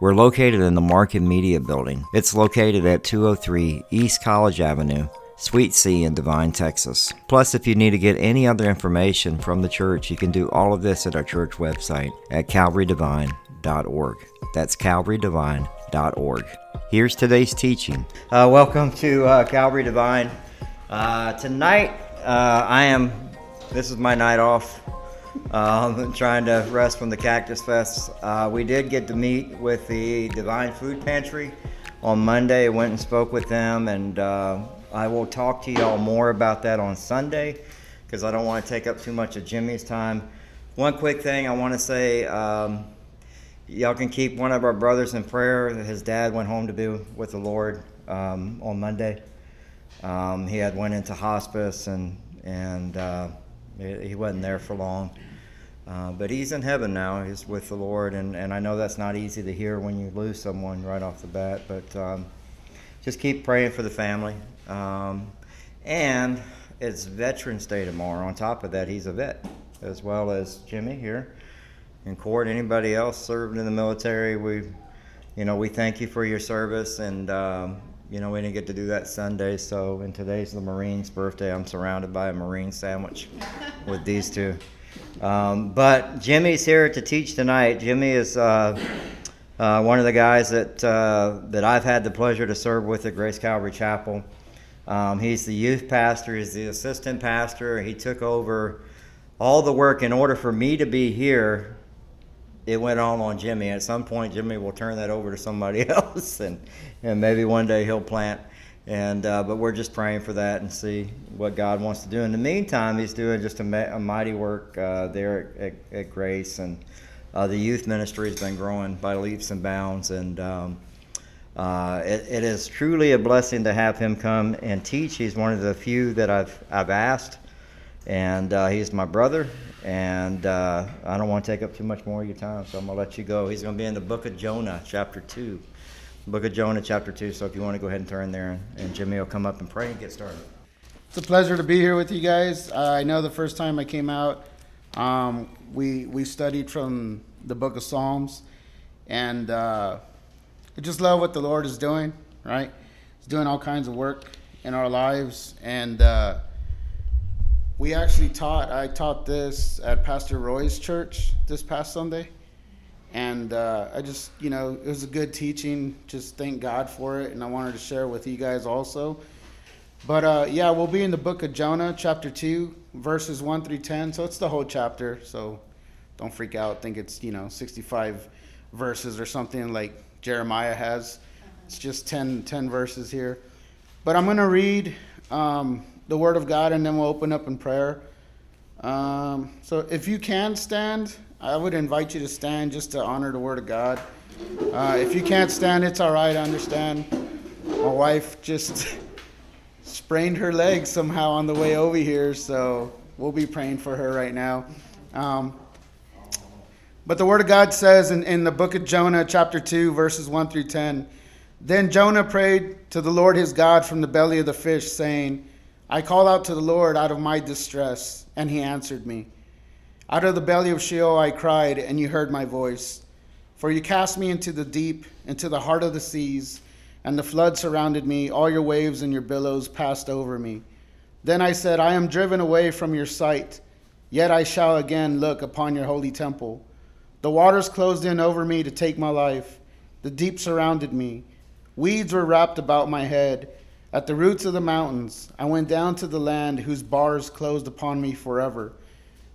We're located in the Market Media Building. It's located at 203 East College Avenue, Suite C in Devine, Texas. Plus, if you need to get any other information from the church, you can do all of this at our church website at calvarydevine.org. That's calvarydevine.org. Here's today's teaching. Uh, welcome to uh, Calvary Devine. Uh, tonight, uh, I am, this is my night off. Um, trying to rest from the Cactus Fest. Uh, we did get to meet with the Devine Food Pantry on Monday. Went and spoke with them, and uh, I will talk to y'all more about that on Sunday because I don't want to take up too much of Jimmy's time. One quick thing I want to say um, y'all can keep one of our brothers in prayer. His dad went home to be with the Lord um, on Monday. Um, he had went into hospice and and uh, he wasn't there for long. Uh, but he's in heaven now. He's with the Lord, and, and I know that's not easy to hear when you lose someone right off the bat. But um, just keep praying for the family. Um, and it's Veterans Day tomorrow. On top of that, he's a vet, as well as Jimmy here in court. Anybody else served in the military, we, you know, we thank you for your service. And um, you know, we didn't get to do that Sunday. So, and today's the Marine's birthday. I'm surrounded by a Marine sandwich with these two. Um, but Jimmy's here to teach tonight. Jimmy is uh, uh, one of the guys that uh, that I've had the pleasure to serve with at Grace Calvary Chapel. Um, he's the youth pastor. He's the assistant pastor. He took over all the work in order for me to be here. It went all on Jimmy. At some point, Jimmy will turn that over to somebody else, and and maybe one day he'll plant and uh, but we're just praying for that and see what God wants to do. In the meantime, He's doing just a, ma- a mighty work uh, there at, at, Grace, and uh, the youth ministry has been growing by leaps and bounds. And um, uh, it, it is truly a blessing to have him come and teach. He's one of the few that I've I've asked, and uh, he's my brother. And uh, I don't want to take up too much more of your time, so I'm gonna let you go. He's gonna be in the book of Jonah, chapter two. Book of Jonah, chapter 2. So if you want to go ahead and turn there, and, Jimmy will come up and pray and get started. It's a pleasure to be here with you guys. Uh, I know the first time I came out, um, we we studied from the book of Psalms, and uh, I just love what the Lord is doing. Right, He's doing all kinds of work in our lives, and uh, we actually taught. I taught this at Pastor Roy's church this past Sunday and uh, I just, you know, it was a good teaching. Just thank God for it, and I wanted to share with you guys also. But uh, yeah, we'll be in the book of Jonah, chapter 2, verses 1 through 10. So it's the whole chapter. So don't freak out. Think it's, you know, 65 verses or something like Jeremiah has. It's just 10, 10 verses here. But I'm going to read um, the Word of God and then we'll open up in prayer. Um, so if you can stand, I would invite you to stand just to honor the Word of God. Uh, if you can't stand, it's all right. I understand. My wife just sprained her leg somehow on the way over here, so we'll be praying for her right now. Um, but the Word of God says in, in the book of Jonah, chapter 2, verses 1 through 10 Then Jonah prayed to the Lord his God from the belly of the fish, saying, I call out to the Lord out of my distress, and he answered me. Out of the belly of Sheol I cried, and you heard my voice. For you cast me into the deep, into the heart of the seas, and the flood surrounded me. All your waves and your billows passed over me. Then I said, I am driven away from your sight, yet I shall again look upon your holy temple. The waters closed in over me to take my life. The deep surrounded me. Weeds were wrapped about my head. At the roots of the mountains, I went down to the land whose bars closed upon me forever.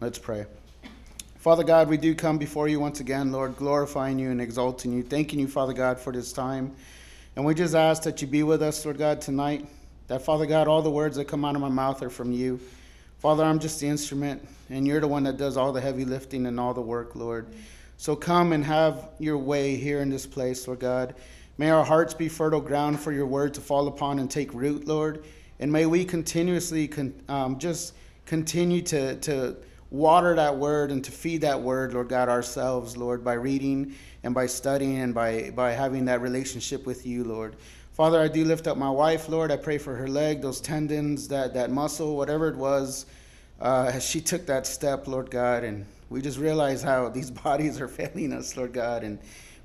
Let's pray. Father God, we do come before you once again, Lord, glorifying you and exalting you, thanking you, Father God, for this time. And we just ask that you be with us, Lord God, tonight. That, Father God, all the words that come out of my mouth are from you. Father, I'm just the instrument, and you're the one that does all the heavy lifting and all the work, Lord. So come and have your way here in this place, Lord God. May our hearts be fertile ground for your word to fall upon and take root, Lord. And may we continuously con- um, just continue to, to water that word and to feed that word, Lord God, ourselves, Lord, by reading and by studying and by, by having that relationship with you, Lord. Father, I do lift up my wife, Lord. I pray for her leg, those tendons, that, that muscle, whatever it was, uh, as she took that step, Lord God. And we just realize how these bodies are failing us, Lord God. And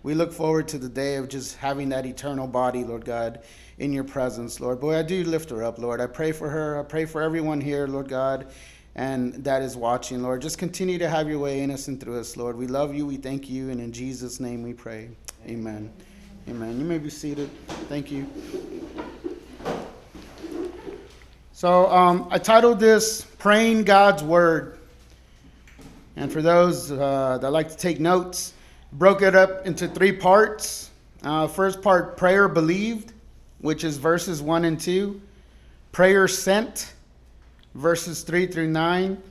we look forward to the day of just having that eternal body, Lord God, in your presence, Lord. Boy, I do lift her up, Lord. I pray for her. I pray for everyone here, Lord God, and that is watching, Lord. Just continue to have your way in us and through us, Lord. We love you. We thank you. And in Jesus' name we pray. Amen. Amen. You may be seated. Thank you. So um, I titled this Praying God's Word. And for those uh, that like to take notes, broke it up into three parts. Uh, first part, prayer believed, which is verses 1 and 2. Prayer sent, verses 3 through 9.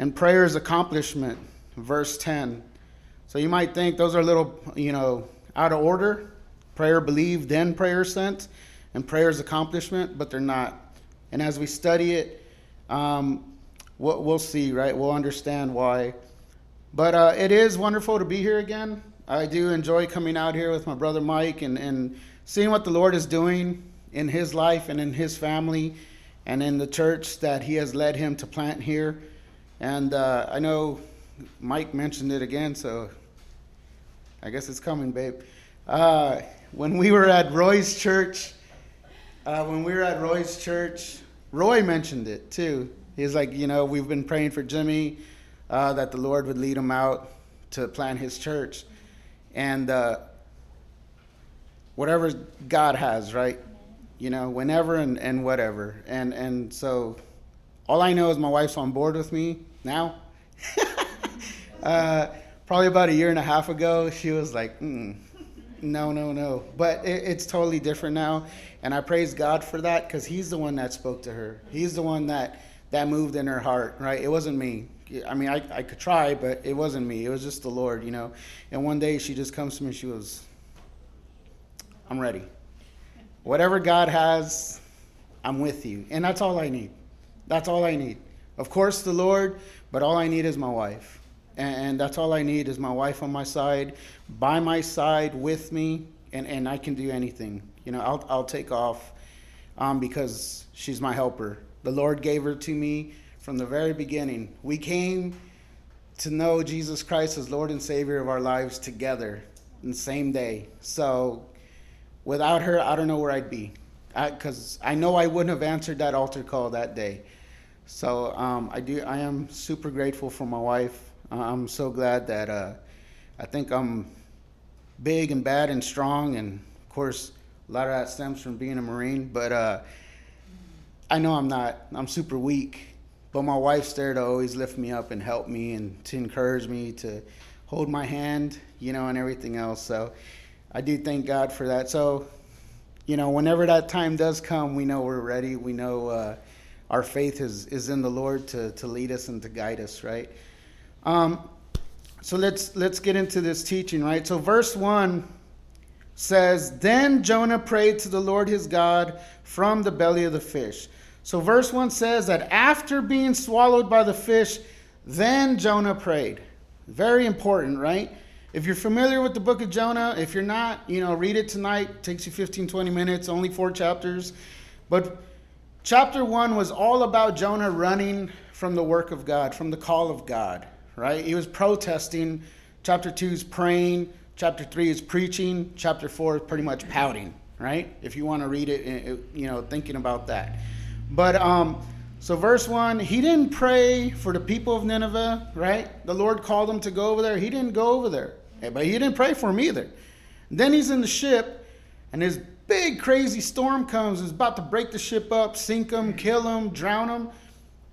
And prayer's accomplishment, verse 10. So you might think those are a little, you know, out of order. Prayer believed, then prayer sent, and prayer's accomplishment, but they're not. And as we study it, um, we'll, we'll, see, right? We'll understand why. But uh, it is wonderful to be here again. I do enjoy coming out here with my brother Mike and, and seeing what the Lord is doing in his life and in his family and in the church that he has led him to plant here. And uh, I know Mike mentioned it again, so I guess it's coming, babe. Uh, when we were at Roy's church, uh, when we were at Roy's church, Roy mentioned it too. He's like, you know, we've been praying for Jimmy uh, that the Lord would lead him out to plant his church. And uh, whatever God has, right? You know, whenever and, and whatever. And, and so all I know is my wife's on board with me now. uh, probably about a year and a half ago, she was like, mm, no, no, no. But it, it's totally different now. And I praise God for that because He's the one that spoke to her. He's the one that, that moved in her heart, right? It wasn't me. I mean, I, I could try, but it wasn't me. It was just the Lord, you know. And one day she just comes to me, she was, I'm ready. Whatever God has, I'm with you. And that's all I need. That's all I need. Of course, the Lord, but all I need is my wife. And, that's all I need is my wife on my side, by my side, with me, and, and I can do anything. You know, I'll, I'll take off um, because she's my helper. The Lord gave her to me from the very beginning. We came to know Jesus Christ as Lord and Savior of our lives together in the same day. So without her, I don't know where I'd be. Because I, I, know I wouldn't have answered that altar call that day. So um, I do. I am super grateful for my wife. I'm so glad that uh, I think I'm big and bad and strong, and of course, a lot of that stems from being a Marine. But uh, I know I'm not. I'm super weak, but my wife's there to always lift me up and help me and to encourage me to hold my hand, you know, and everything else. So I do thank God for that. So, you know, whenever that time does come, we know we're ready. We know uh, our faith is, is in the Lord to, to lead us and to guide us, right? Um, so let's let's get into this teaching, right? So verse one says, "Then Jonah prayed to the Lord his God from the belly of the fish." So, verse 1 says that after being swallowed by the fish, then Jonah prayed. Very important, right? If you're familiar with the book of Jonah, if you're not, you know, read it tonight. It takes you 15, 20 minutes, only four chapters. But chapter 1 was all about Jonah running from the work of God, from the call of God, right? He was protesting. Chapter 2 is praying. Chapter 3 is preaching. Chapter 4 is pretty much pouting, right? If you want to read it, you know, thinking about that. But um, so verse one, he didn't pray for the people of Nineveh, right? The Lord called him to go over there. He didn't go over there, eh, but he didn't pray for them either. Then he's in the ship, and this big crazy storm comes, is about to break the ship up, sink them, kill them, drown them.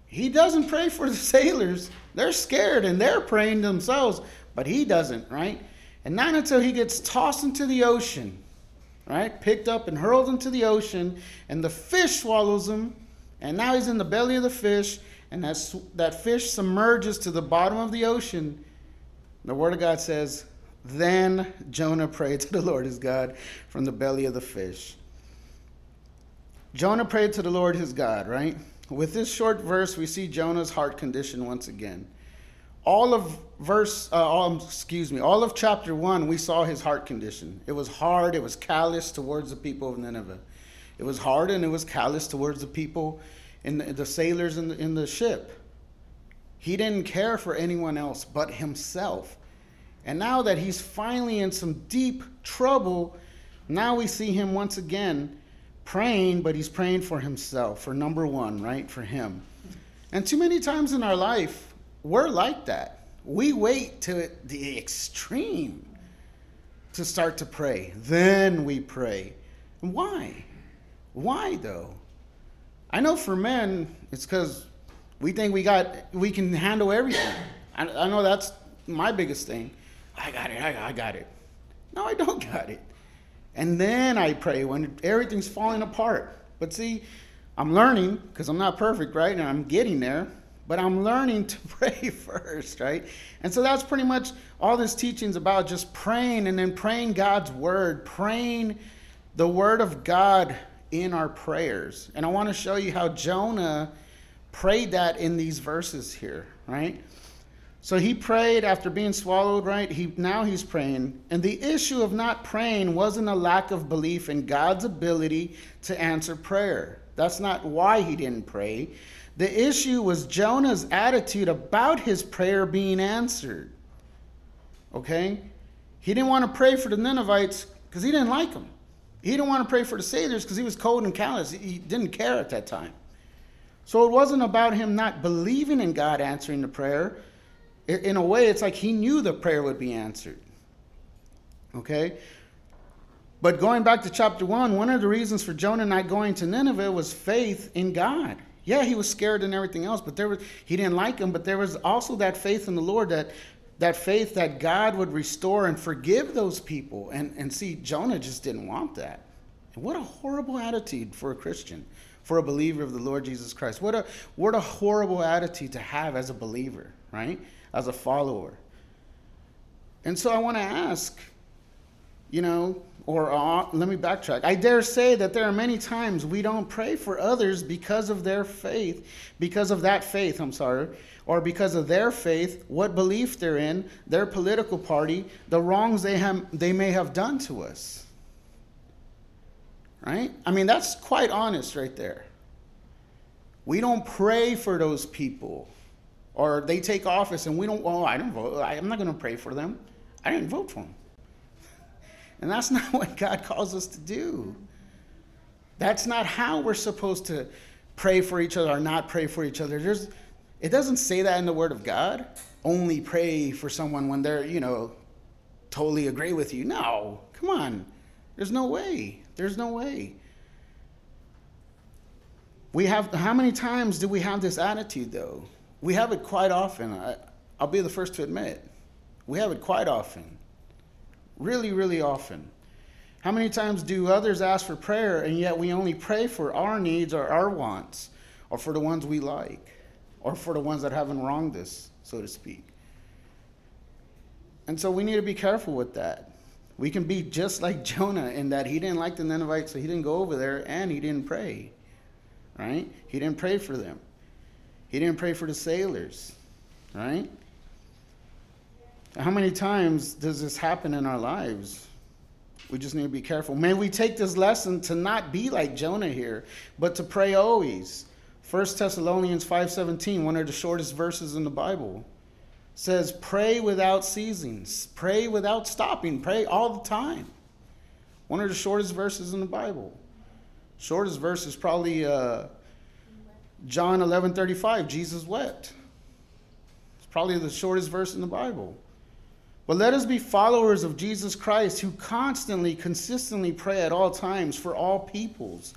He doesn't pray for the sailors. They're scared and they're praying themselves, but he doesn't, right? And not until he gets tossed into the ocean, right? Picked up and hurled into the ocean, and the fish swallows him, and now he's in the belly of the fish, and that, that fish submerges to the bottom of the ocean. The Word of God says, Then Jonah prayed to the Lord his God from the belly of the fish. Jonah prayed to the Lord his God, right? With this short verse, we see Jonah's heart condition once again. All of verse, uh, all, excuse me, all of chapter one, we saw his heart condition. It was hard, it was callous towards the people of Nineveh. It was hard and it was callous towards the people in the, the sailors in the, in the ship. He didn't care for anyone else but himself. And now that he's finally in some deep trouble, now we see him once again praying, but he's praying for himself, for number one, right? For him. And too many times in our life, we're like that. We wait to the extreme to start to pray. Then we pray. Why? Why though? I know for men, it's because we think we got we can handle everything. I, I know that's my biggest thing. I got it. I got, I got it. No, I don't got it. And then I pray when everything's falling apart. But see, I'm learning because I'm not perfect, right? And I'm getting there, but I'm learning to pray first, right? And so that's pretty much all this teaching's about just praying and then praying God's word, praying the word of God in our prayers. And I want to show you how Jonah prayed that in these verses here, right? So he prayed after being swallowed, right? He now he's praying. And the issue of not praying wasn't a lack of belief in God's ability to answer prayer. That's not why he didn't pray. The issue was Jonah's attitude about his prayer being answered. Okay? He didn't want to pray for the Ninevites because he didn't like them. He didn't want to pray for the sailors because he was cold and callous. He didn't care at that time. So it wasn't about him not believing in God answering the prayer in a way, it's like he knew the prayer would be answered. Okay? But going back to chapter 1, one of the reasons for Jonah not going to Nineveh was faith in God. Yeah, he was scared and everything else, but there was he didn't like him, but there was also that faith in the Lord that that faith that God would restore and forgive those people. And and see, Jonah just didn't want that. What a horrible attitude for a Christian, for a believer of the Lord Jesus Christ. What a what a horrible attitude to have as a believer, right? as a follower. And so I want to ask, you know, or uh, let me backtrack. I dare say that there are many times we don't pray for others because of their faith, because of that faith, I'm sorry, or because of their faith, what belief they're in, their political party, the wrongs they, have, they may have done to us. Right? I mean, that's quite honest right there. We don't pray for those people or they take office and we don't, well, I don't vote. I'm not going to pray for them. I didn't vote for them. And that's not what God calls us to do. That's not how we're supposed to pray for each other or not pray for each other. There's, it doesn't say that in the Word of God. Only pray for someone when they're, you know, totally agree with you. No, come on. There's no way. There's no way. We have, how many times do we have this attitude though? We have it quite often. I, I'll be the first to admit. We have it quite often. Really, really often. How many times do others ask for prayer and yet we only pray for our needs or our wants or for the ones we like or for the ones that haven't wronged us, so to speak? And so we need to be careful with that. We can be just like Jonah in that he didn't like the Ninevites, so he didn't go over there and he didn't pray. Right? He didn't pray for them. He didn't pray for the sailors, right? How many times does this happen in our lives? We just need to be careful. May we take this lesson to not be like Jonah here, but to pray always. 1 Thessalonians 5:17, one of the shortest verses in the Bible, says, "Pray without ceasing. Pray without stopping. Pray all the time." One of the shortest verses in the Bible. Shortest verse is probably uh, John 11:35, Jesus wept. It's probably the shortest verse in the Bible. But let us be followers of Jesus Christ who constantly, consistently pray at all times for all peoples.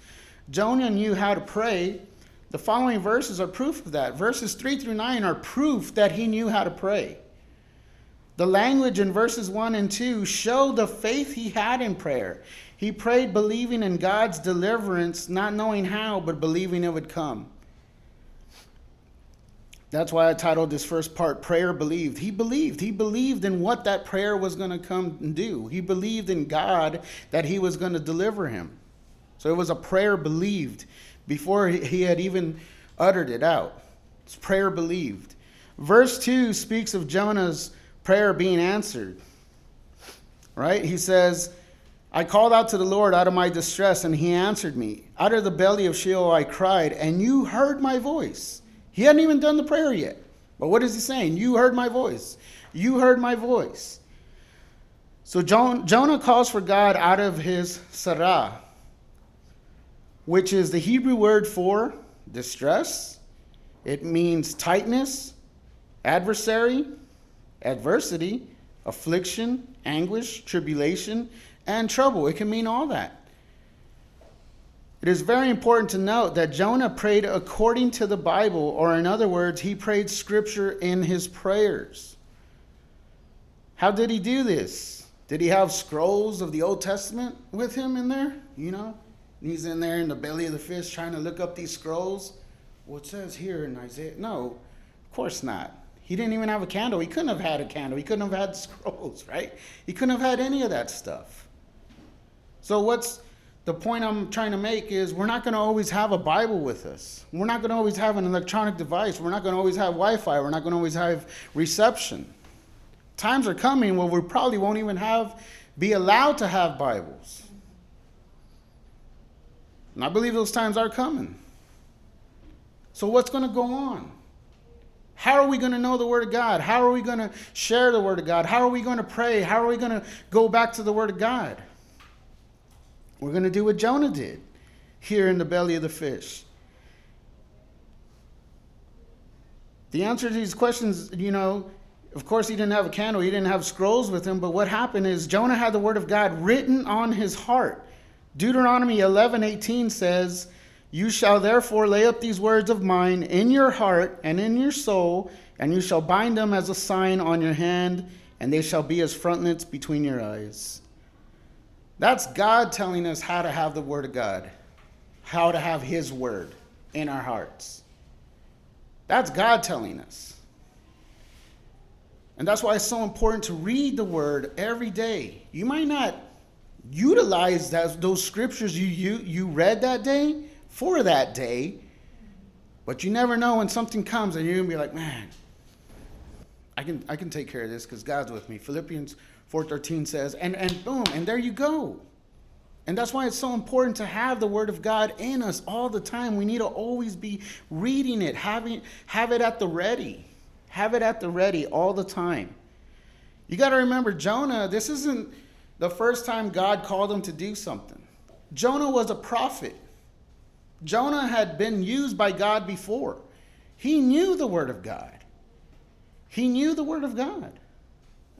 Jonah knew how to pray. The following verses are proof of that. Verses 3 through 9 are proof that he knew how to pray. The language in verses 1 and 2 show the faith he had in prayer. He prayed believing in God's deliverance, not knowing how, but believing it would come. That's why I titled this first part Prayer Believed. He believed. He believed in what that prayer was going to come and do. He believed in God that he was going to deliver him. So it was a prayer believed before he had even uttered it out. It's prayer believed. Verse 2 speaks of Jonah's prayer being answered. Right? He says, I called out to the Lord out of my distress, and he answered me. Out of the belly of Sheol I cried, and you heard my voice. He hadn't even done the prayer yet. But what is he saying? You heard my voice. You heard my voice. So Jonah calls for God out of his sarah, which is the Hebrew word for distress. It means tightness, adversary, adversity, affliction, anguish, tribulation, and trouble. It can mean all that. It is very important to note that Jonah prayed according to the Bible, or in other words, he prayed scripture in his prayers. How did he do this? Did he have scrolls of the Old Testament with him in there? You know, he's in there in the belly of the fish trying to look up these scrolls. Well, says here in Isaiah. No, of course not. He didn't even have a candle. He couldn't have had a candle. He couldn't have had scrolls, right? He couldn't have had any of that stuff. So, what's the point I'm trying to make is we're not going to always have a Bible with us. We're not going to always have an electronic device. We're not going to always have Wi Fi. We're not going to always have reception. Times are coming where we probably won't even have, be allowed to have Bibles. And I believe those times are coming. So, what's going to go on? How are we going to know the Word of God? How are we going to share the Word of God? How are we going to pray? How are we going to go back to the Word of God? We're going to do what Jonah did here in the belly of the fish. The answer to these questions, you know, of course, he didn't have a candle, he didn't have scrolls with him, but what happened is Jonah had the word of God written on his heart. Deuteronomy 11 18 says, You shall therefore lay up these words of mine in your heart and in your soul, and you shall bind them as a sign on your hand, and they shall be as frontlets between your eyes. That's God telling us how to have the Word of God, how to have His Word in our hearts. That's God telling us. And that's why it's so important to read the Word every day. You might not utilize that, those scriptures you, you, you read that day for that day, but you never know when something comes and you're going to be like, man, I can, I can take care of this because God's with me. Philippians 4.13 says, and, and boom, and there you go. And that's why it's so important to have the Word of God in us all the time. We need to always be reading it, having have it at the ready. Have it at the ready all the time. You got to remember, Jonah, this isn't the first time God called him to do something. Jonah was a prophet. Jonah had been used by God before. He knew the Word of God. He knew the Word of God.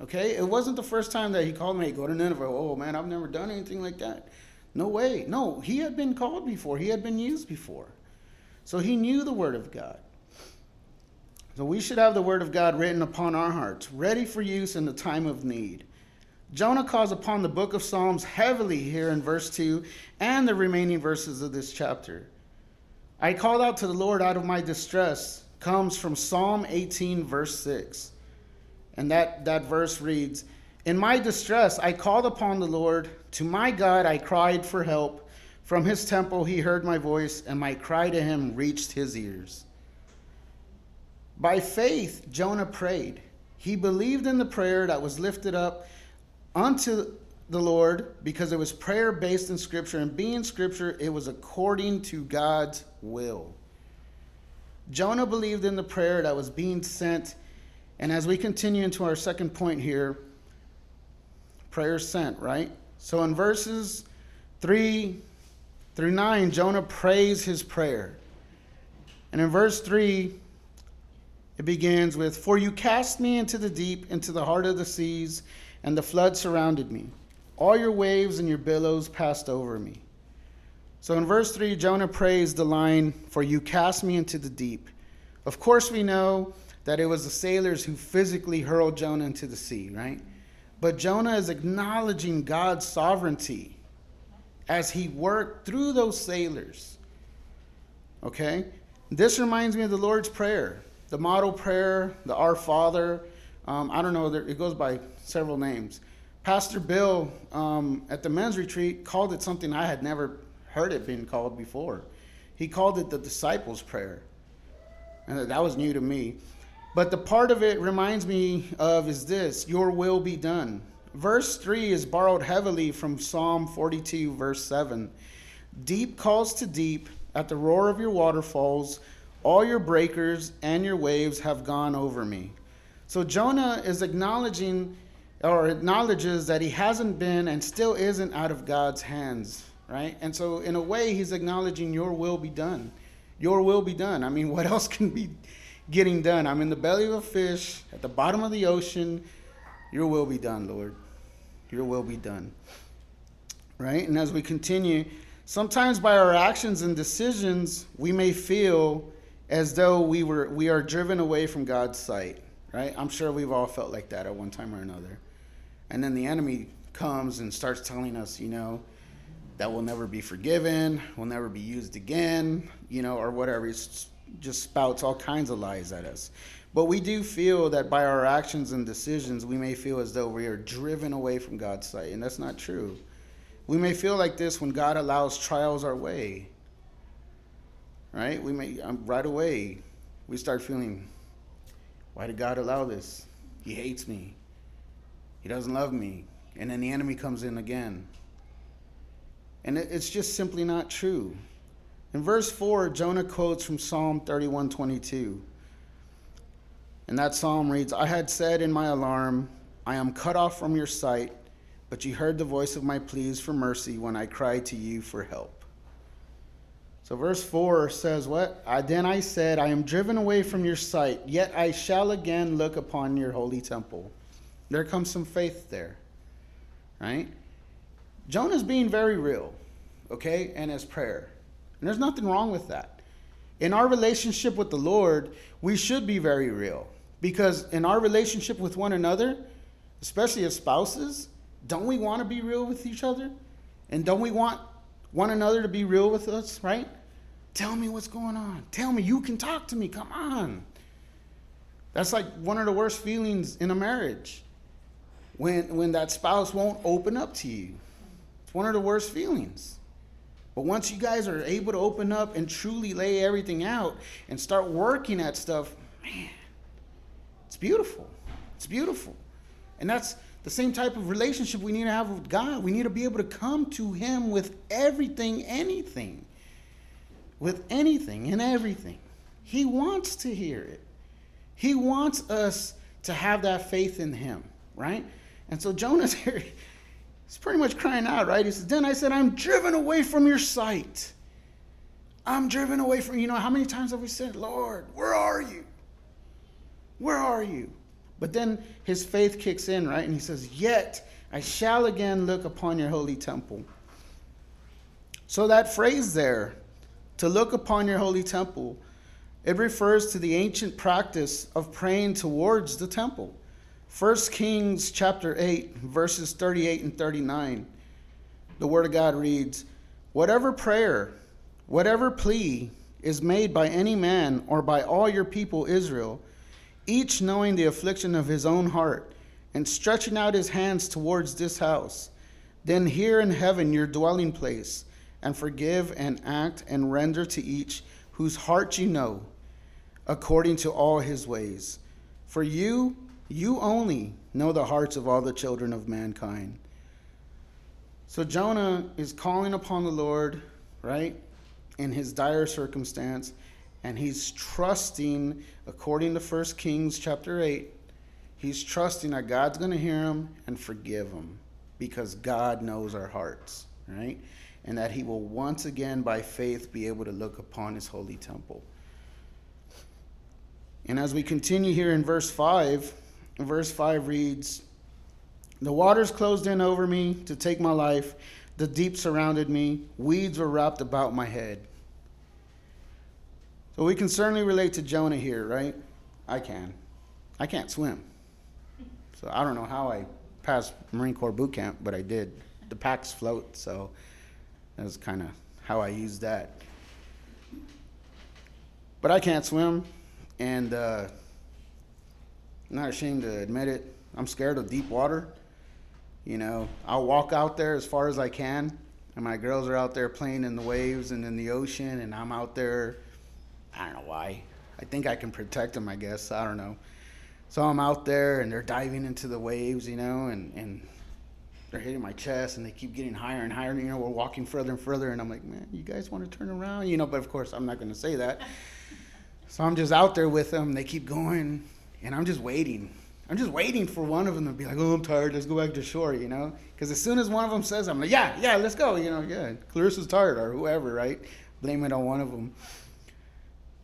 Okay? It wasn't the first time that he called me, hey, go to Nineveh. Oh, man, I've never done anything like that. No way. No, he had been called before, he had been used before. So he knew the Word of God. So we should have the Word of God written upon our hearts, ready for use in the time of need. Jonah calls upon the book of Psalms heavily here in verse 2 and the remaining verses of this chapter. I called out to the Lord out of my distress comes from Psalm 18, verse 6. And that, that verse reads In my distress, I called upon the Lord. To my God, I cried for help. From his temple, he heard my voice, and my cry to him reached his ears. By faith, Jonah prayed. He believed in the prayer that was lifted up unto the Lord because it was prayer based in Scripture, and being Scripture, it was according to God's will. Jonah believed in the prayer that was being sent and as we continue into our second point here, prayer sent, right? So in verses 3 through 9, Jonah prays his prayer. And in verse 3, It begins with, For you cast me into the deep, into the heart of the seas, and the flood surrounded me. All your waves and your billows passed over me. So in verse 3, Jonah prays the line, For you cast me into the deep. Of course, we know that it was the sailors who physically hurled Jonah into the sea, right? But Jonah is acknowledging God's sovereignty as he worked through those sailors. Okay? This reminds me of the Lord's Prayer, the model prayer, the Our Father. Um, I don't know, it goes by several names. Pastor Bill um, at the men's retreat called it something I had never heard it being called before. He called it the disciples' prayer. And that was new to me. But the part of it reminds me of is this Your will be done. Verse 3 is borrowed heavily from Psalm 42, verse 7. Deep calls to deep at the roar of your waterfalls, all your breakers and your waves have gone over me. So Jonah is acknowledging or acknowledges that he hasn't been and still isn't out of God's hands, right? And so, in a way, he's acknowledging your will be done. Your will be done. I mean, what else can be getting done? I'm in the belly of a fish at the bottom of the ocean. Your will be done, Lord. Your will be done. Right? And as we continue, sometimes by our actions and decisions, we may feel as though we were we are driven away from God's sight. Right? I'm sure we've all felt like that at one time or another. And then the enemy comes and starts telling us, you know, that we'll never be forgiven, we'll never be used again, you know, or whatever. He just spouts all kinds of lies at us. But we do feel that by our actions and decisions, we may feel as though we are driven away from God's sight, and that's not true. We may feel like this when God allows trials our way. Right? We may, um, right away, we start feeling, why did God allow this? He hates me. He doesn't love me. And then the enemy comes in again. And it's just simply not true. In verse 4, Jonah quotes from Psalm 31 22. And that psalm reads I had said in my alarm, I am cut off from your sight, but you heard the voice of my pleas for mercy when I cried to you for help. So, verse 4 says, What? I, then I said, I am driven away from your sight, yet I shall again look upon your holy temple. There comes some faith there, right? Jonah's being very real, okay, and his prayer. And there's nothing wrong with that. In our relationship with the Lord, we should be very real. Because in our relationship with one another, especially as spouses, don't we want to be real with each other? And don't we want one another to be real with us, right? Tell me what's going on. Tell me, you can talk to me. Come on. That's like one of the worst feelings in a marriage when, when that spouse won't open up to you. It's one of the worst feelings. But once you guys are able to open up and truly lay everything out and start working at stuff, man, it's beautiful. It's beautiful. And that's the same type of relationship we need to have with God. We need to be able to come to Him with everything, anything. With anything and everything. He wants to hear it. He wants us to have that faith in Him, right? And so Jonah's here, he's pretty much crying out, right? He says, Then I said, I'm driven away from your sight. I'm driven away from, you know, how many times have we said, Lord, where are you? Where are you? But then his faith kicks in, right? And he says, Yet I shall again look upon your holy temple. So that phrase there, to look upon your holy temple, it refers to the ancient practice of praying towards the temple. 1 Kings chapter 8, verses 38 and 39. The Word of God reads Whatever prayer, whatever plea is made by any man or by all your people Israel, each knowing the affliction of his own heart, and stretching out his hands towards this house, then hear in heaven your dwelling place, and forgive and act and render to each whose heart you know, according to all his ways. For you, you only know the hearts of all the children of mankind. So Jonah is calling upon the Lord, right, in his dire circumstance, and he's trusting, according to 1 Kings chapter 8, he's trusting that God's going to hear him and forgive him because God knows our hearts, right? And that he will once again, by faith, be able to look upon his holy temple. And as we continue here in verse 5, verse 5 reads, The waters closed in over me to take my life, the deep surrounded me, weeds were wrapped about my head. So we can certainly relate to Jonah here, right? I can. I can't swim. So I don't know how I passed Marine Corps boot camp, but I did. The packs float, so that's kind of how I used that. But I can't swim, and uh, I'm not ashamed to admit it. I'm scared of deep water. You know, I'll walk out there as far as I can, and my girls are out there playing in the waves and in the ocean, and I'm out there. I don't know why. I think I can protect them, I guess. I don't know. So I'm out there, and they're diving into the waves, you know, and, and they're hitting my chest, and they keep getting higher and higher. And, You know, we're walking further and further, and I'm like, man, you guys want to turn around? You know, but of course, I'm not going to say that. So I'm just out there with them. They keep going, and I'm just waiting. I'm just waiting for one of them to be like, "Oh, I'm tired. Let's go back to shore," you know? Because as soon as one of them says, "I'm like, yeah, yeah, let's go," you know, yeah, Clarissa's tired or whoever, right? Blame it on one of them.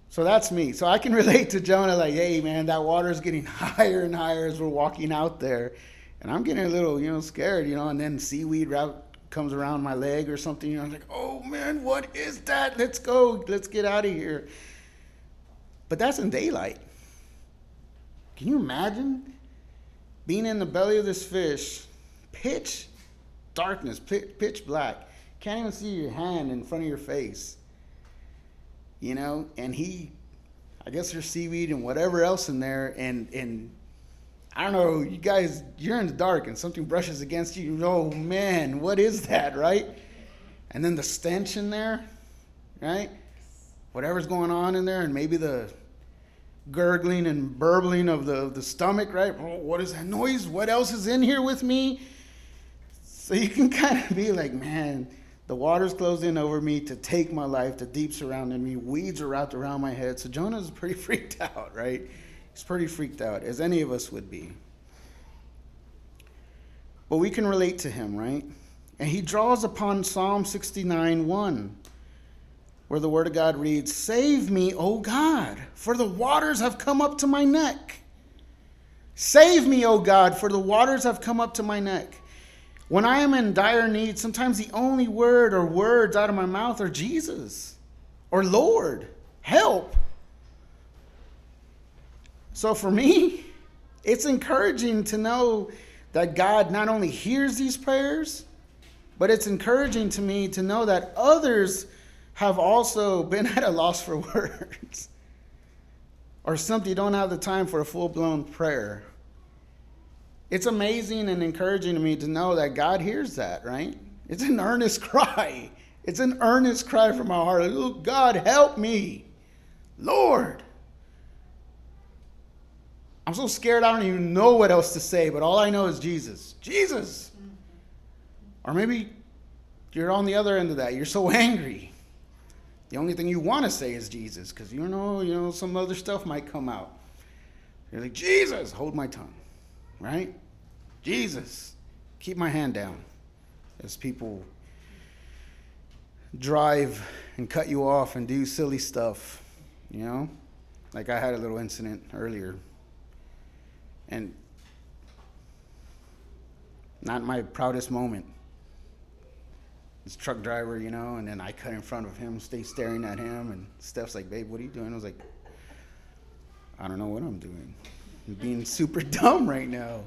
So that's me. So I can relate to Jonah, like, "Hey, man, that water's getting higher and higher as we're walking out there, and I'm getting a little, you know, scared, you know." And then seaweed comes around my leg or something, you know. I'm like, "Oh man, what is that? Let's go. Let's get out of here." But that's in daylight. Can you imagine being in the belly of this fish, pitch darkness, pitch black? Can't even see your hand in front of your face. You know, and he, I guess there's seaweed and whatever else in there, and and I don't know, you guys, you're in the dark and something brushes against you. Oh man, what is that, right? And then the stench in there, right? whatever's going on in there, and maybe the gurgling and burbling of the, the stomach, right? Oh, what is that noise? What else is in here with me? So you can kind of be like, man, the water's closed in over me to take my life, the deep surrounding me, weeds are wrapped around my head. So Jonah's pretty freaked out, right? He's pretty freaked out, as any of us would be. But we can relate to him, right? And he draws upon Psalm 69 1 where the Word of God reads, Save me, O God, for the waters have come up to my neck. Save me, O God, for the waters have come up to my neck. When I am in dire need, sometimes the only word or words out of my mouth are Jesus or Lord, help. So for me, it's encouraging to know that God not only hears these prayers, but it's encouraging to me to know that others have also been at a loss for words or simply don't have the time for a full blown prayer. It's amazing and encouraging to me to know that God hears that, right? It's an earnest cry. It's an earnest cry from my heart. Oh, God, help me. Lord. I'm so scared I don't even know what else to say, but all I know is Jesus. Jesus. Or maybe you're on the other end of that. You're so angry. The only thing you want to say is Jesus, because you know, you know, some other stuff might come out. You're like, Jesus, hold my tongue, right? Jesus, keep my hand down. As people drive and cut you off and do silly stuff, you know? Like I had a little incident earlier. And not my proudest moment this truck driver, you know, and then I cut in front of him, stay staring at him, and Steph's like, "Babe, what are you doing?" I was like, "I don't know what I'm doing. I'm being super dumb right now."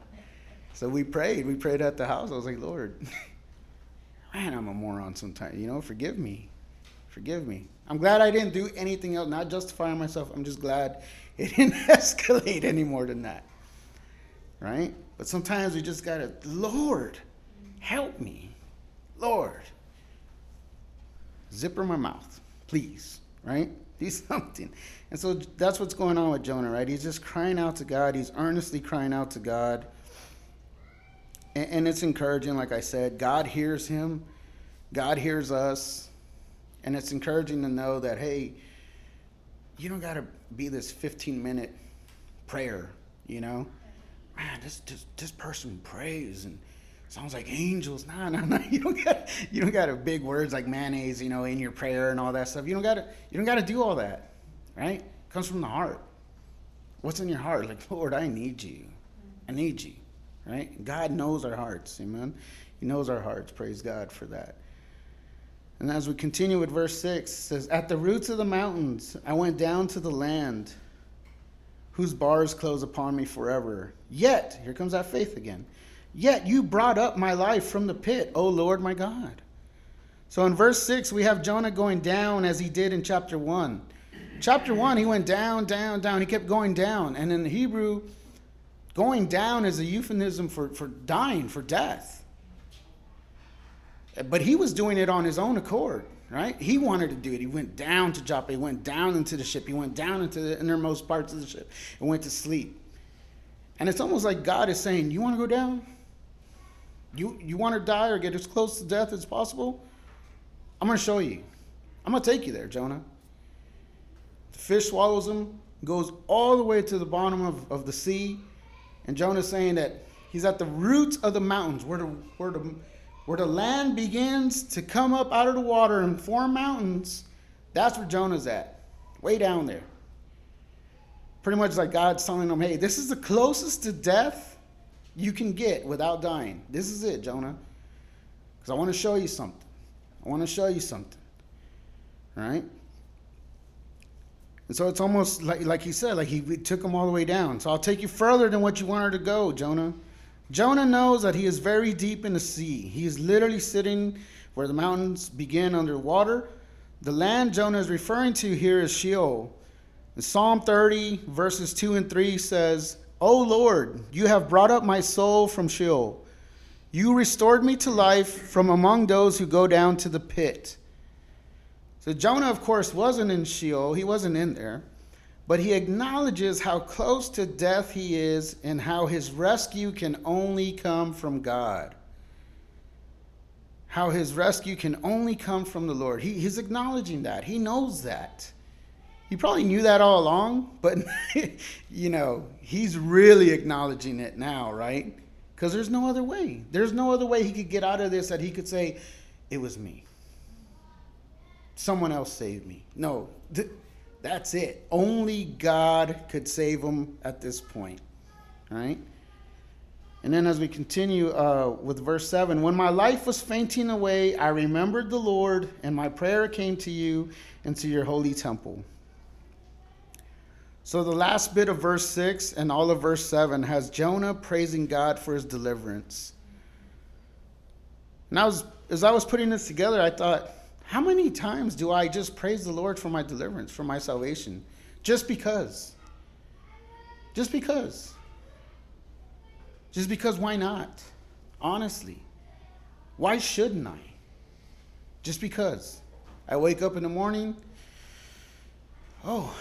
So we prayed. We prayed at the house. I was like, "Lord, man, I'm a moron sometimes. You know, forgive me, forgive me." I'm glad I didn't do anything else. Not justifying myself. I'm just glad it didn't escalate any more than that. Right? But sometimes we just gotta, Lord, help me, Lord zipper my mouth, please, right? Do something. And so that's what's going on with Jonah, right? He's just crying out to God. He's earnestly crying out to God. And, and it's encouraging, like I said. God hears him, God hears us. And it's encouraging to know that, hey, you don't got to be this 15 minute prayer, you know? Man, this, this, this person prays and sounds like angels. Nah, nah, nah. You don't got you don't got big words like mayonnaise, you know, in your prayer and all that stuff. You don't got to you don't got to do all that, right? It comes from the heart. What's in your heart? Like, Lord, I need you. I need you. Right? God knows our hearts. Amen. He knows our hearts. Praise God for that. And as we continue with verse 6, says, At the roots of the mountains I went down to the land whose bars close upon me forever. Yet, here comes that faith again. Yet you brought up my life from the pit, O Lord my God. So in verse 6, we have Jonah going down as he did in chapter 1. Chapter 1, he went down, down, down. He kept going down. And in Hebrew, going down is a euphemism for, for dying, for death. But he was doing it on his own accord, right? He wanted to do it. He went down to Joppa. He went down into the ship. He went down into the innermost parts of the ship and went to sleep. And it's almost like God is saying, You want to go down? You, you want to die or get as close to death as possible? I'm going to show you. I'm going to take you there, Jonah. The fish swallows him, goes all the way to the bottom of, of the sea. And Jonah's saying that he's at the roots of the mountains where the, where the where the land begins to come up out of the water and form mountains, that's where Jonah's at, way down there. Pretty much like God's telling him, hey, this is the closest to death you can get without dying. This is it, Jonah. Because I want to show you something. I want to show you something. Right? And so it's almost like, like he said, like he took him all the way down. So I'll take you further than what you wanted to go, Jonah. Jonah knows that he is very deep in the sea. He is literally sitting where the mountains begin underwater. The land Jonah is referring to here is Sheol. In Psalm 30, verses 2 and 3 says, O Lord, you have brought up my soul from Sheol. You restored me to life from among those who go down to the pit. So Jonah, of course, wasn't in Sheol, he wasn't in there but he acknowledges how close to death he is and how his rescue can only come from God. How his rescue can only come from the Lord. He, he's acknowledging that. He knows that. He probably knew that all along, but you know, he's really acknowledging it now, right? Because there's no other way. There's no other way he could get out of this that he could say, It was me. Someone else saved me. No, th- that's it. Only God could save him at this point. Right? And then as we continue uh, with verse 7 When my life was fainting away, I remembered the Lord, and my prayer came to you and to your holy temple. So the last bit of verse 6 and all of verse 7 has Jonah praising God for his deliverance. And I was, as I was putting this together, I thought, how many times do I just praise the Lord for my deliverance, for my salvation? Just because. Just because. Just because, why not? Honestly. Why shouldn't I? Just because. I wake up in the morning, oh,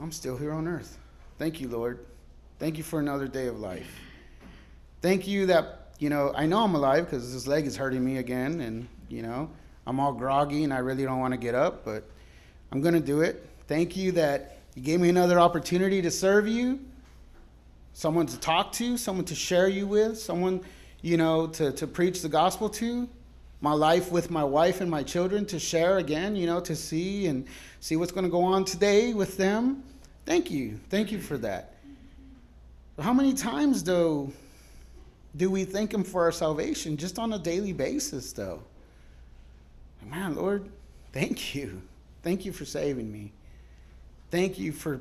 I'm still here on earth. Thank you, Lord. Thank you for another day of life. Thank you that, you know, I know I'm alive because this leg is hurting me again, and, you know, I'm all groggy and I really don't want to get up, but I'm going to do it. Thank you that you gave me another opportunity to serve you, someone to talk to, someone to share you with, someone, you know, to, to preach the gospel to. My life with my wife and my children to share again, you know, to see and see what's going to go on today with them. Thank you. Thank you for that. How many times, though, do we thank Him for our salvation just on a daily basis, though? man, Lord, thank you. Thank you for saving me. Thank you for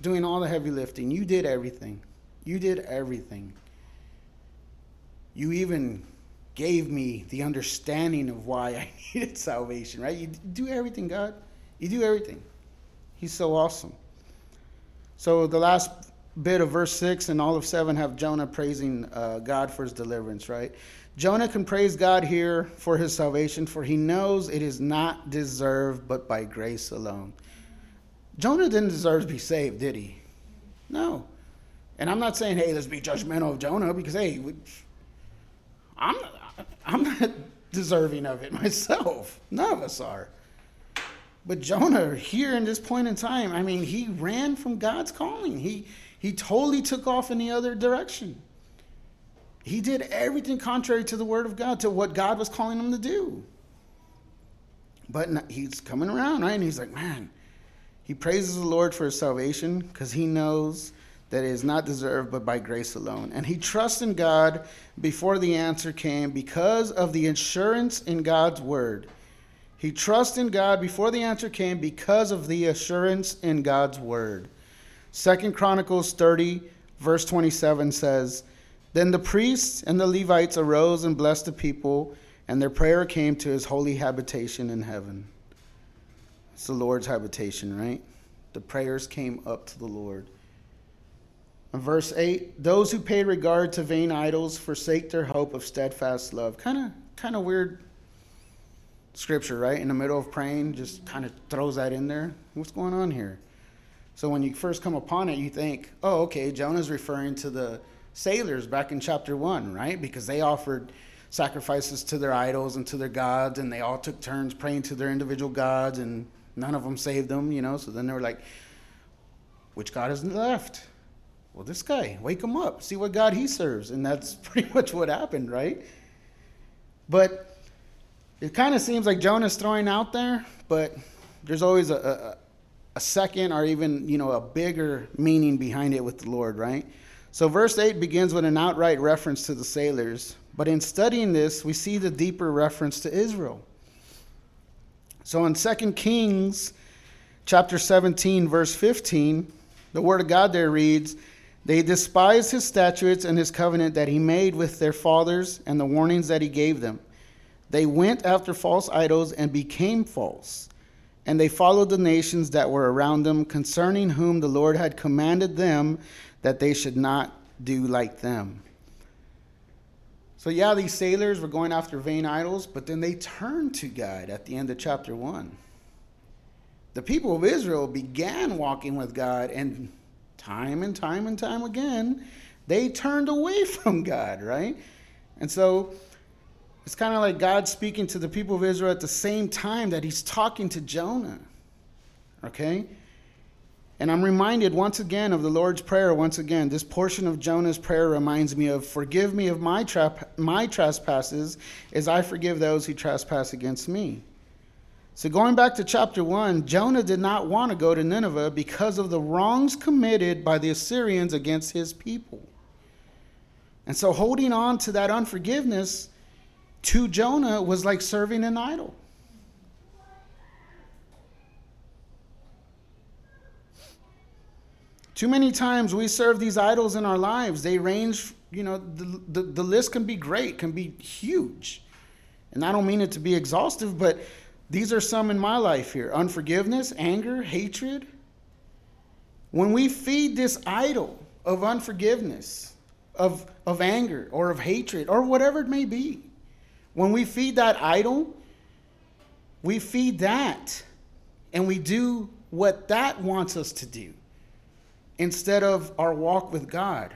doing all the heavy lifting. You did everything. You did everything. You even gave me the understanding of why I needed salvation, right? You do everything, God. You do everything. He's so awesome. So the last bit of verse 6 and all of 7 have Jonah praising uh, God for his deliverance, right? Jonah can praise God here for his salvation, for he knows it is not deserved but by grace alone. Jonah didn't deserve to be saved, did he? No. And I'm not saying, hey, let's be judgmental of Jonah because, hey, I'm, I'm not deserving of it myself. None of us are. But Jonah, here in this point in time, I mean, he ran from God's calling. He, he totally took off in the other direction. He did everything contrary to the word of God, to what God was calling him to do. But he's coming around, right? And he's like, man, he praises the Lord for his salvation because he knows that is not deserved, but by grace alone. And he trusts in God before the answer came because of the assurance in God's word. He trusts in God before the answer came because of the assurance in God's word. Second Chronicles 30, verse 27 says, Then the priests and the Levites arose and blessed the people, and their prayer came to his holy habitation in heaven. It's the Lord's habitation, right? The prayers came up to the Lord. Verse 8 Those who pay regard to vain idols forsake their hope of steadfast love. Kind of kind of weird scripture, right? In the middle of praying, just kind of throws that in there. What's going on here? So when you first come upon it, you think, oh, okay, Jonah's referring to the sailors back in chapter 1, right? Because they offered sacrifices to their idols and to their gods, and they all took turns praying to their individual gods, and none of them saved them, you know? So then they were like, which God is left? Well, this guy, wake him up, see what God he serves. And that's pretty much what happened, right? But it kind of seems like Jonah's throwing out there, but there's always a, a, a, second or even, you know, a bigger meaning behind it with the Lord, right? So verse 8 begins with an outright reference to the sailors, but in studying this, we see the deeper reference to Israel. So in 2 Kings chapter 17 verse 15, the word of God there reads, they despised his statutes and his covenant that he made with their fathers and the warnings that he gave them. They went after false idols and became false. And they followed the nations that were around them, concerning whom the Lord had commanded them that they should not do like them. So, yeah, these sailors were going after vain idols, but then they turned to God at the end of chapter 1. The people of Israel began walking with God and time and time and time again, they turned away from God, right? And so it's kind of like God speaking to the people of Israel at the same time that he's talking to Jonah. Okay? And I'm reminded once again of the Lord's Prayer. Once again, this portion of Jonah's prayer reminds me of Forgive me of my, tra- my trespasses as I forgive those who trespass against me. So, going back to chapter 1, Jonah did not want to go to Nineveh because of the wrongs committed by the Assyrians against his people. And so, holding on to that unforgiveness to Jonah was like serving an idol. Too many times we serve these idols in our lives. They range, you know, the, the, the list can be great, can be huge. And I don't mean it to be exhaustive, but these are some in my life here unforgiveness, anger, hatred. When we feed this idol of unforgiveness, of, of anger, or of hatred, or whatever it may be, when we feed that idol, we feed that and we do what that wants us to do instead of our walk with God.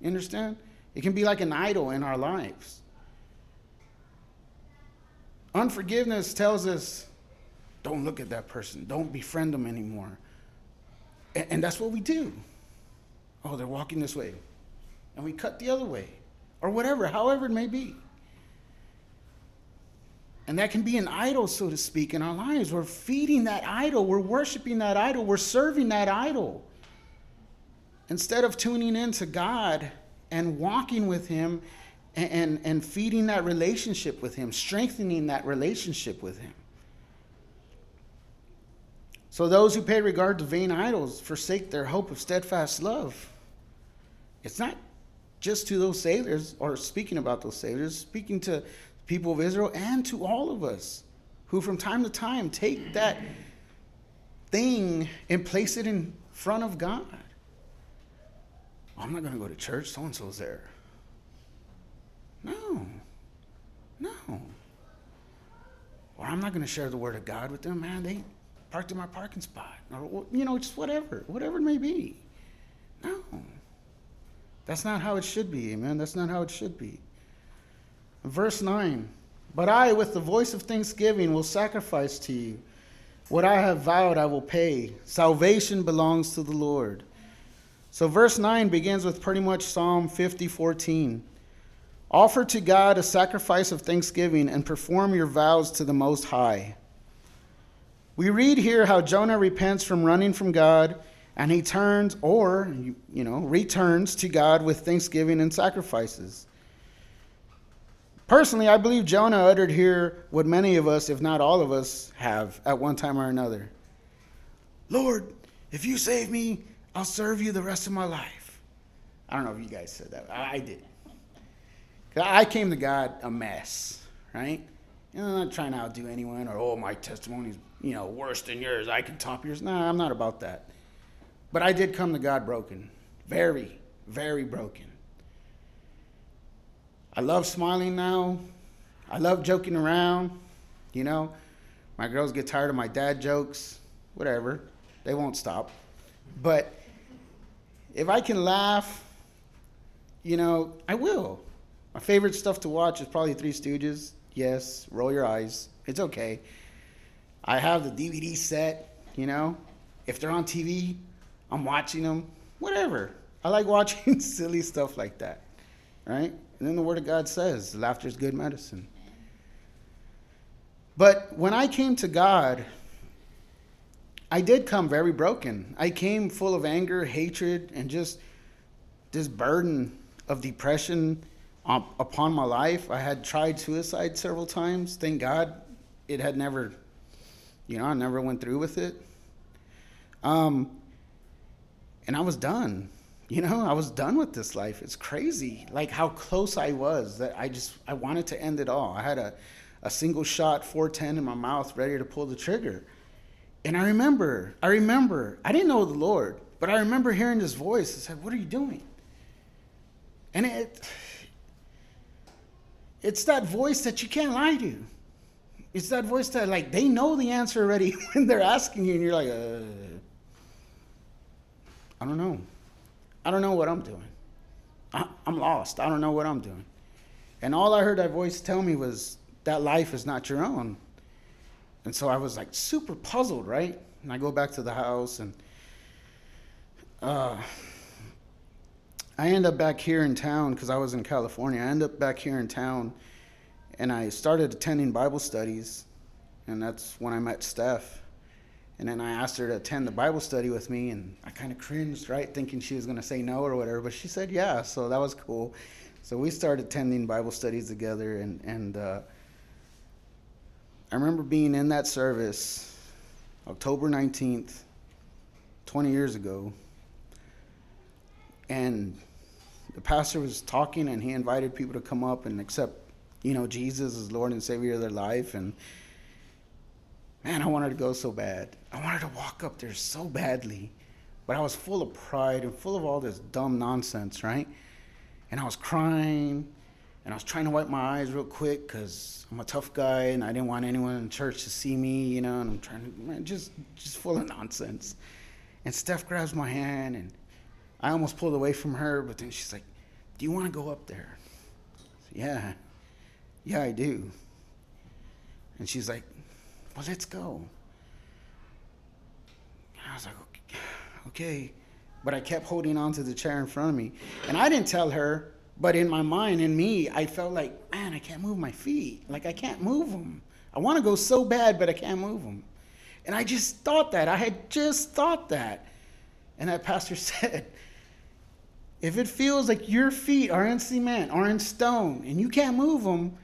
You understand? It can be like an idol in our lives. Unforgiveness tells us don't look at that person, don't befriend them anymore. And, and that's what we do. Oh, they're walking this way. And we cut the other way, or whatever, however it may be. And that can be an idol, so to speak, in our lives. We're feeding that idol, we're worshiping that idol, we're serving that idol. Instead of tuning into God and walking with Him and, and feeding that relationship with Him, strengthening that relationship with Him. So those who pay regard to vain idols forsake their hope of steadfast love. It's not just to those sailors, or speaking about those sailors, speaking to people of Israel and to all of us who from time to time take that thing and place it in front of God. Oh, I'm not going to go to church, so and so's there. No. No. Or I'm not going to share the word of God with them, man. They parked in my parking spot. Or, you know, just whatever, whatever it may be. No. That's not how it should be, amen. That's not how it should be. Verse 9 But I, with the voice of thanksgiving, will sacrifice to you. What I have vowed, I will pay. Salvation belongs to the Lord. So, verse 9 begins with pretty much Psalm 50 14. Offer to God a sacrifice of thanksgiving and perform your vows to the Most High. We read here how Jonah repents from running from God and he turns or you, know returns to God with thanksgiving and sacrifices. Personally, I believe Jonah uttered here what many of us, if not all of us, have at one time or another. Lord, if you save me, I'll serve you the rest of my life. I don't know if you guys said that. I did. I came to God a mess, right? Know, I'm not trying to outdo anyone or, oh, my testimony's, you know, worse than yours. I can top yours. No, I'm not about that. But I did come to God broken. Very, very broken. I love smiling now. I love joking around. You know, my girls get tired of my dad jokes, whatever. They won't stop. But if I can laugh, you know, I will. My favorite stuff to watch is probably Three Stooges. Yes, roll your eyes. It's okay. I have the DVD set, you know. If they're on TV, I'm watching them. Whatever. I like watching silly stuff like that, right? And then the Word of God says laughter is good medicine. But when I came to God, I did come very broken. I came full of anger, hatred, and just this burden of depression upon my life. I had tried suicide several times. Thank God it had never, you know, I never went through with it. Um, and I was done. You know, I was done with this life. It's crazy, like how close I was that I just I wanted to end it all. I had a, a single shot 410 in my mouth, ready to pull the trigger. And I remember, I remember, I didn't know the Lord, but I remember hearing this voice. I said, "What are you doing?" And it, it's that voice that you can't lie to. It's that voice that like they know the answer already when they're asking you, and you're like, uh, I don't know. I don't know what I'm doing. I, I'm lost. I don't know what I'm doing. And all I heard that voice tell me was that life is not your own. And so I was like super puzzled, right? And I go back to the house and uh, I end up back here in town because I was in California. I end up back here in town and I started attending Bible studies. And that's when I met Steph. And then I asked her to attend the Bible study with me, and I kind of cringed, right, thinking she was going to say no or whatever. But she said yeah, so that was cool. So we started attending Bible studies together, and and uh, I remember being in that service, October nineteenth, twenty years ago, and the pastor was talking, and he invited people to come up and accept, you know, Jesus as Lord and Savior of their life, and man, I wanted to go so bad. I wanted to walk up there so badly, but I was full of pride and full of all this dumb nonsense, right? And I was crying, and I was trying to wipe my eyes real quick because I'm a tough guy, and I didn't want anyone in church to see me, you know. And I'm trying to, man, just, just full of nonsense. And Steph grabs my hand, and I almost pulled away from her, but then she's like, "Do you want to go up there?" Said, yeah, yeah, I do. And she's like, "Well, let's go." I was like, okay. But I kept holding on to the chair in front of me. And I didn't tell her, but in my mind, in me, I felt like, man, I can't move my feet. Like, I can't move them. I want to go so bad, but I can't move them. And I just thought that. I had just thought that. And that pastor said, if it feels like your feet are in cement or in stone and you can't move them,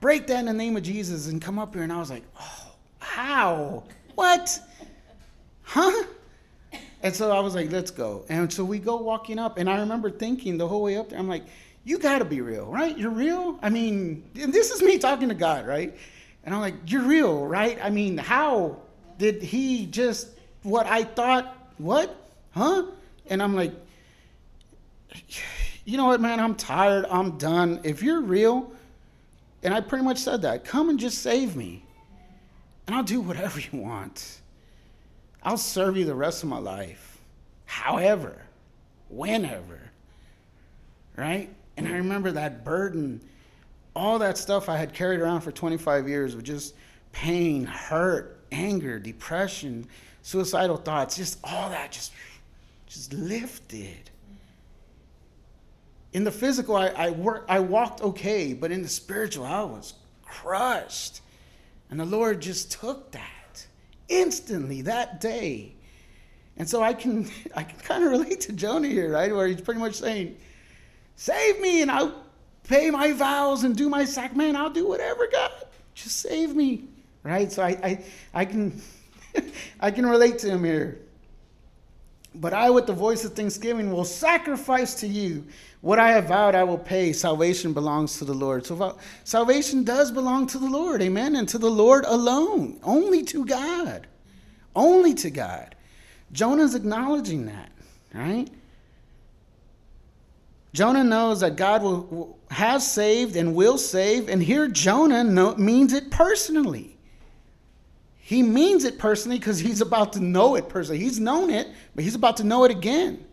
break that in the name of Jesus and come up here. And I was like, oh, how? What? huh? And so I was like, let's go. And so we go walking up. And I remember thinking the whole way up there, I'm like, you got to be real, right? You're real? I mean, this is me talking to God, right? And I'm like, you're real, right? I mean, how did he just, what I thought, what? Huh? And I'm like, you know what, man? I'm tired. I'm done. If you're real, and I pretty much said that, come and just save me. And I'll do whatever you want. I'll serve you the rest of my life. However, whenever. Right? And I remember that burden, all that stuff I had carried around for 25 years with just pain, hurt, anger, depression, suicidal thoughts, just all that just, just lifted. In the physical, I, I, work, I walked okay, but in the spiritual, I was crushed. And the Lord just took that instantly that day. And so I can I can kind of relate to Jonah here, right? Where he's pretty much saying, Save me and I'll pay my vows and do my sac. Man, I'll do whatever, God. Just save me. Right? So I I, I can I can relate to him here. But I, with the voice of thanksgiving, will sacrifice to you what I have vowed I will pay. Salvation belongs to the Lord. So salvation does belong to the Lord. Amen. And to the Lord alone. Only to God. Only to God. Jonah's acknowledging that, right? Jonah knows that God will, has saved and will save, and here Jonah know, means it personally. He means it personally because he's about to know it personally. He's known it, but he's about to know it again.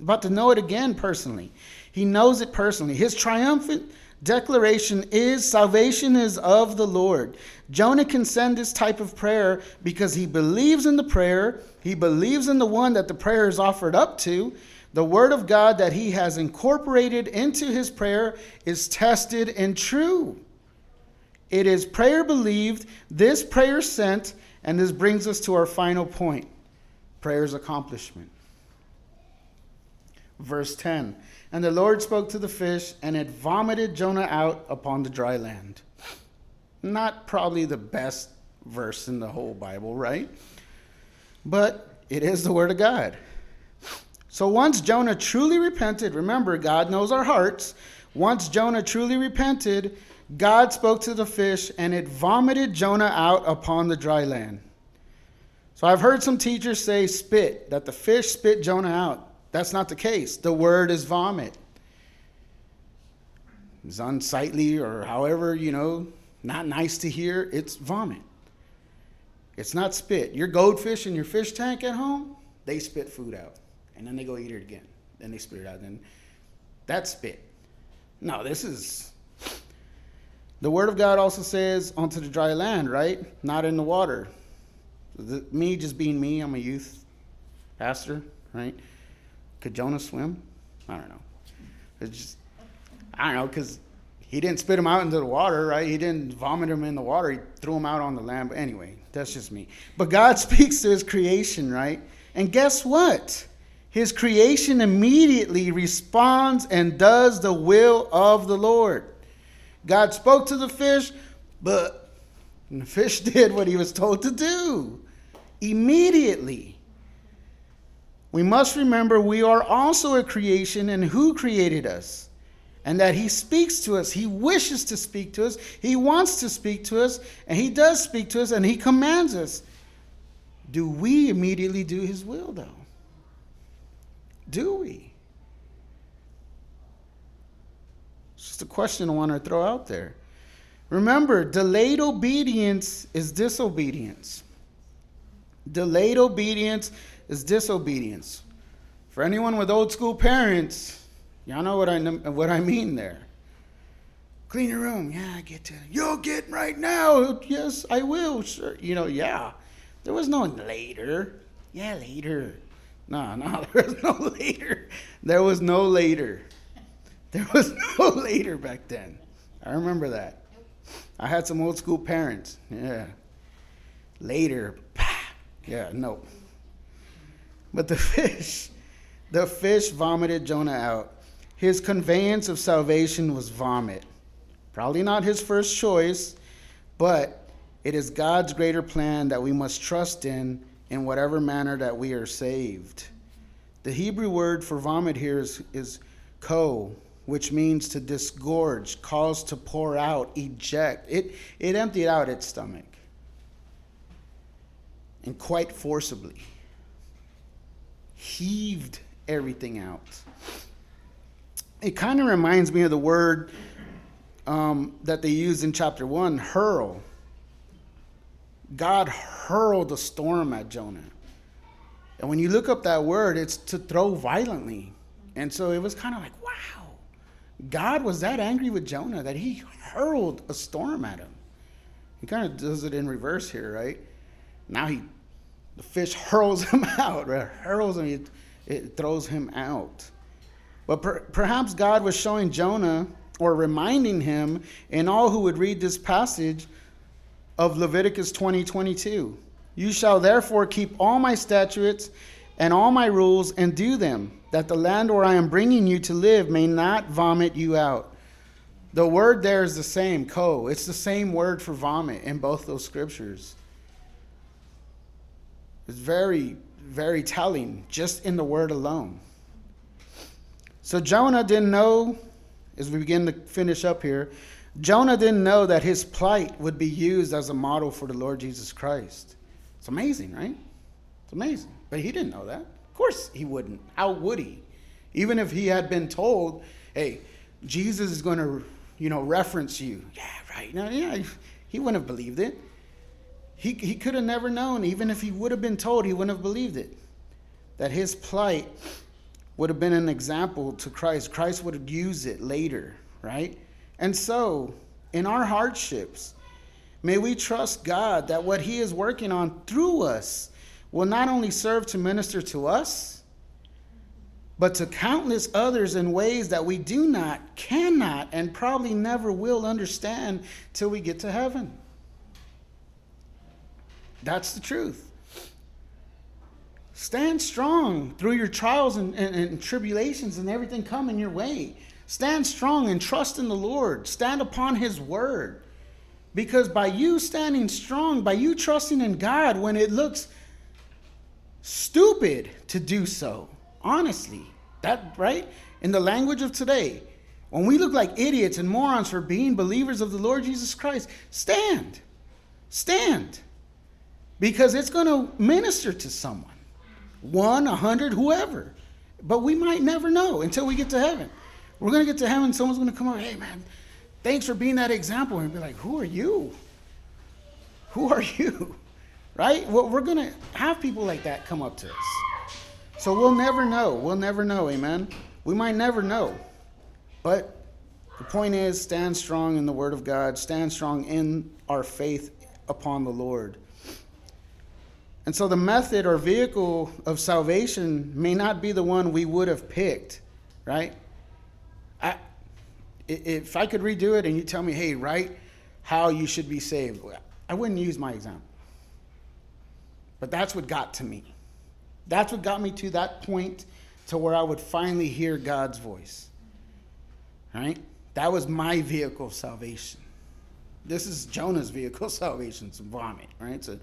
About to know it again personally. He knows it personally. His triumphant declaration is salvation is of the Lord. Jonah can send this type of prayer because he believes in the prayer, he believes in the one that the prayer is offered up to. The word of God that he has incorporated into his prayer is tested and true. It is prayer believed, this prayer sent, and this brings us to our final point prayer's accomplishment. Verse 10 And the Lord spoke to the fish, and it vomited Jonah out upon the dry land. Not probably the best verse in the whole Bible, right? But it is the Word of God. So once Jonah truly repented, remember, God knows our hearts. Once Jonah truly repented, God spoke to the fish, and it vomited Jonah out upon the dry land. So I've heard some teachers say spit, that the fish spit Jonah out. That's not the case. The word is vomit. It's unsightly or however, you know, not nice to hear. It's vomit. It's not spit. Your goldfish in your fish tank at home, they spit food out. And then they go eat it again. Then they spit it out. Then that's spit. No, this is the word of God also says onto the dry land, right? Not in the water. The, me just being me, I'm a youth pastor, right? Could Jonah swim? I don't know. It's just, I don't know, because he didn't spit him out into the water, right? He didn't vomit him in the water. He threw him out on the land. But anyway, that's just me. But God speaks to his creation, right? And guess what? His creation immediately responds and does the will of the Lord. God spoke to the fish, but the fish did what he was told to do immediately. We must remember we are also a creation and who created us. And that he speaks to us. He wishes to speak to us. He wants to speak to us. And he does speak to us and he commands us. Do we immediately do his will, though? Do we? A question I want to throw out there. Remember, delayed obedience is disobedience. Delayed obedience is disobedience. For anyone with old school parents, y'all know what I what I mean there. Clean your room. Yeah, I get to. You'll get right now. Yes, I will. Sure. You know, yeah. There was no later. Yeah, later. No, no, there was no later. There was no later. There was no later back then. I remember that. I had some old school parents. Yeah. Later. Yeah, no. But the fish, the fish vomited Jonah out. His conveyance of salvation was vomit. Probably not his first choice, but it is God's greater plan that we must trust in in whatever manner that we are saved. The Hebrew word for vomit here is, is ko, which means to disgorge, cause to pour out, eject. It, it emptied out its stomach. And quite forcibly. Heaved everything out. It kind of reminds me of the word um, that they used in chapter 1 hurl. God hurled a storm at Jonah. And when you look up that word, it's to throw violently. And so it was kind of like, God was that angry with Jonah that he hurled a storm at him. He kind of does it in reverse here, right? Now he, the fish hurls him out, right? Hurls him, it, it throws him out. But per, perhaps God was showing Jonah or reminding him and all who would read this passage of Leviticus 20 22. You shall therefore keep all my statutes and all my rules and do them, that the land where I am bringing you to live may not vomit you out. The word there is the same, ko. It's the same word for vomit in both those scriptures. It's very, very telling just in the word alone. So Jonah didn't know, as we begin to finish up here, Jonah didn't know that his plight would be used as a model for the Lord Jesus Christ. It's amazing, right? It's amazing. But he didn't know that. Of course he wouldn't. How would he? Even if he had been told, hey, Jesus is going to, you know, reference you. Yeah, right. No, yeah, he wouldn't have believed it. He, he could have never known, even if he would have been told, he wouldn't have believed it. That his plight would have been an example to Christ. Christ would have used it later, right? And so, in our hardships, may we trust God that what He is working on through us will not only serve to minister to us, but to countless others in ways that we do not, cannot, and probably never will understand till we get to heaven. That's the truth. Stand strong through your trials and, and, and, tribulations and everything coming your way. Stand strong and trust in the Lord. Stand upon His word. Because by you standing strong, by you trusting in God when it looks stupid to do so, honestly, that, right? In the language of today, when we look like idiots and morons for being believers of the Lord Jesus Christ, stand. Stand. Because it's going to minister to someone one, a hundred, whoever. But we might never know until we get to heaven. We're going to get to heaven, someone's going to come up, hey, man, thanks for being that example. And be like, who are you? Who are you? Right? Well, we're going to have people like that come up to us. So we'll never know. We'll never know. Amen. We might never know. But the point is stand strong in the Word of God, stand strong in our faith upon the Lord. And so the method or vehicle of salvation may not be the one we would have picked, right? I, if I could redo it and you tell me, hey, write how you should be saved, I wouldn't use my example. But that's what got to me. That's what got me to that point to where I would finally hear God's voice. Right? That was my vehicle of salvation. This is Jonah's vehicle of salvation. It's vomit, right? It's a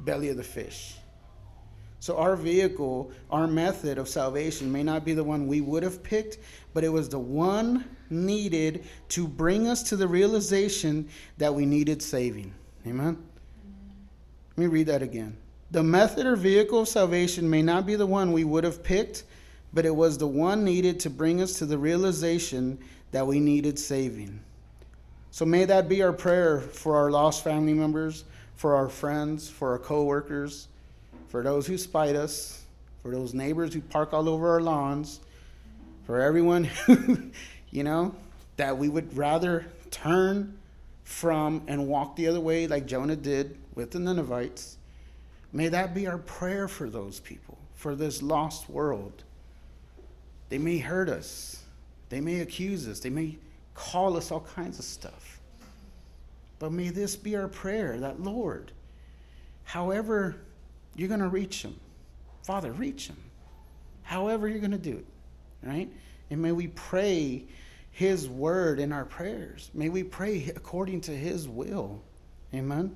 belly of the fish. So, our vehicle, our method of salvation may not be the one we would have picked, but it was the one needed to bring us to the realization that we needed saving. Amen? Let me read that again. The method or vehicle of salvation may not be the one we would have picked, but it was the one needed to bring us to the realization that we needed saving. So, may that be our prayer for our lost family members for our friends, for our coworkers, for those who spite us, for those neighbors who park all over our lawns, for everyone who, you know, that we would rather turn from and walk the other way like Jonah did with the Ninevites. May that be our prayer for those people, for this lost world. They may hurt us, they may accuse us, they may call us all kinds of stuff. But may this be our prayer that, Lord, however you're going to reach them, Father, reach them. However you're going to do it, right? And may we pray His word in our prayers. May we pray according to His will. Amen.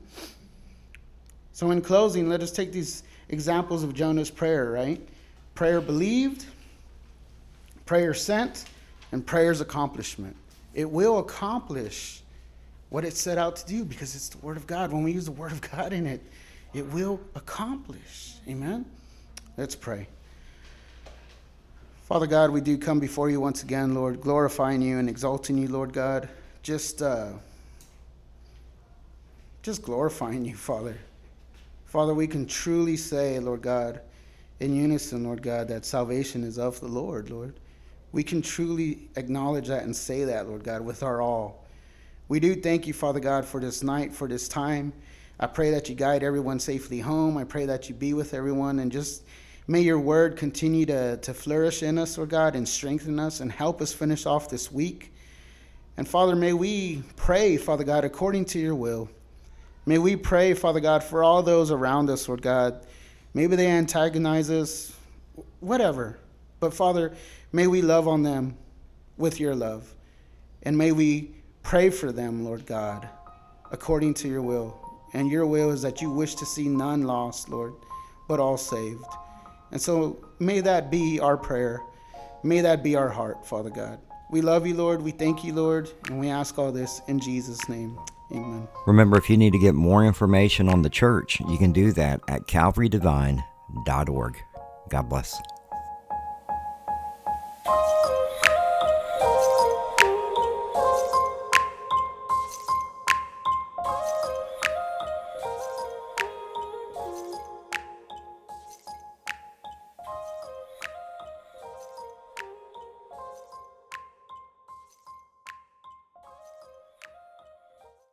So, in closing, let us take these examples of Jonah's prayer, right? Prayer believed, prayer sent, and prayer's accomplishment. It will accomplish what it set out to do because it's the Word of God. When we use the Word of God in it, it will accomplish. Amen? Let's pray. Father God, we do come before you once again, Lord, glorifying you and exalting you, Lord God. Just, uh, just glorifying you, Father. Father, we can truly say, Lord God, in unison, Lord God, that salvation is of the Lord, Lord. We can truly acknowledge that and say that, Lord God, with our all. We do thank you, Father God, for this night, for this time. I pray that you guide everyone safely home. I pray that you be with everyone and just may your word continue to, to flourish in us, Lord God, and strengthen us and help us finish off this week. And Father, may we pray, Father God, according to your will. May we pray, Father God, for all those around us, Lord God. Maybe they antagonize us whatever. But Father, may we love on them with your love. And may we pray for them, Lord God, according to your will. And your will is that you wish to see none lost, Lord, but all saved. And so may that be our prayer. May that be our heart, Father God. We love you, Lord. We thank you, Lord. And we ask all this in Jesus' name. Amen. Remember, if you need to get more information on the church, you can do that at calvarydevine.org. God bless.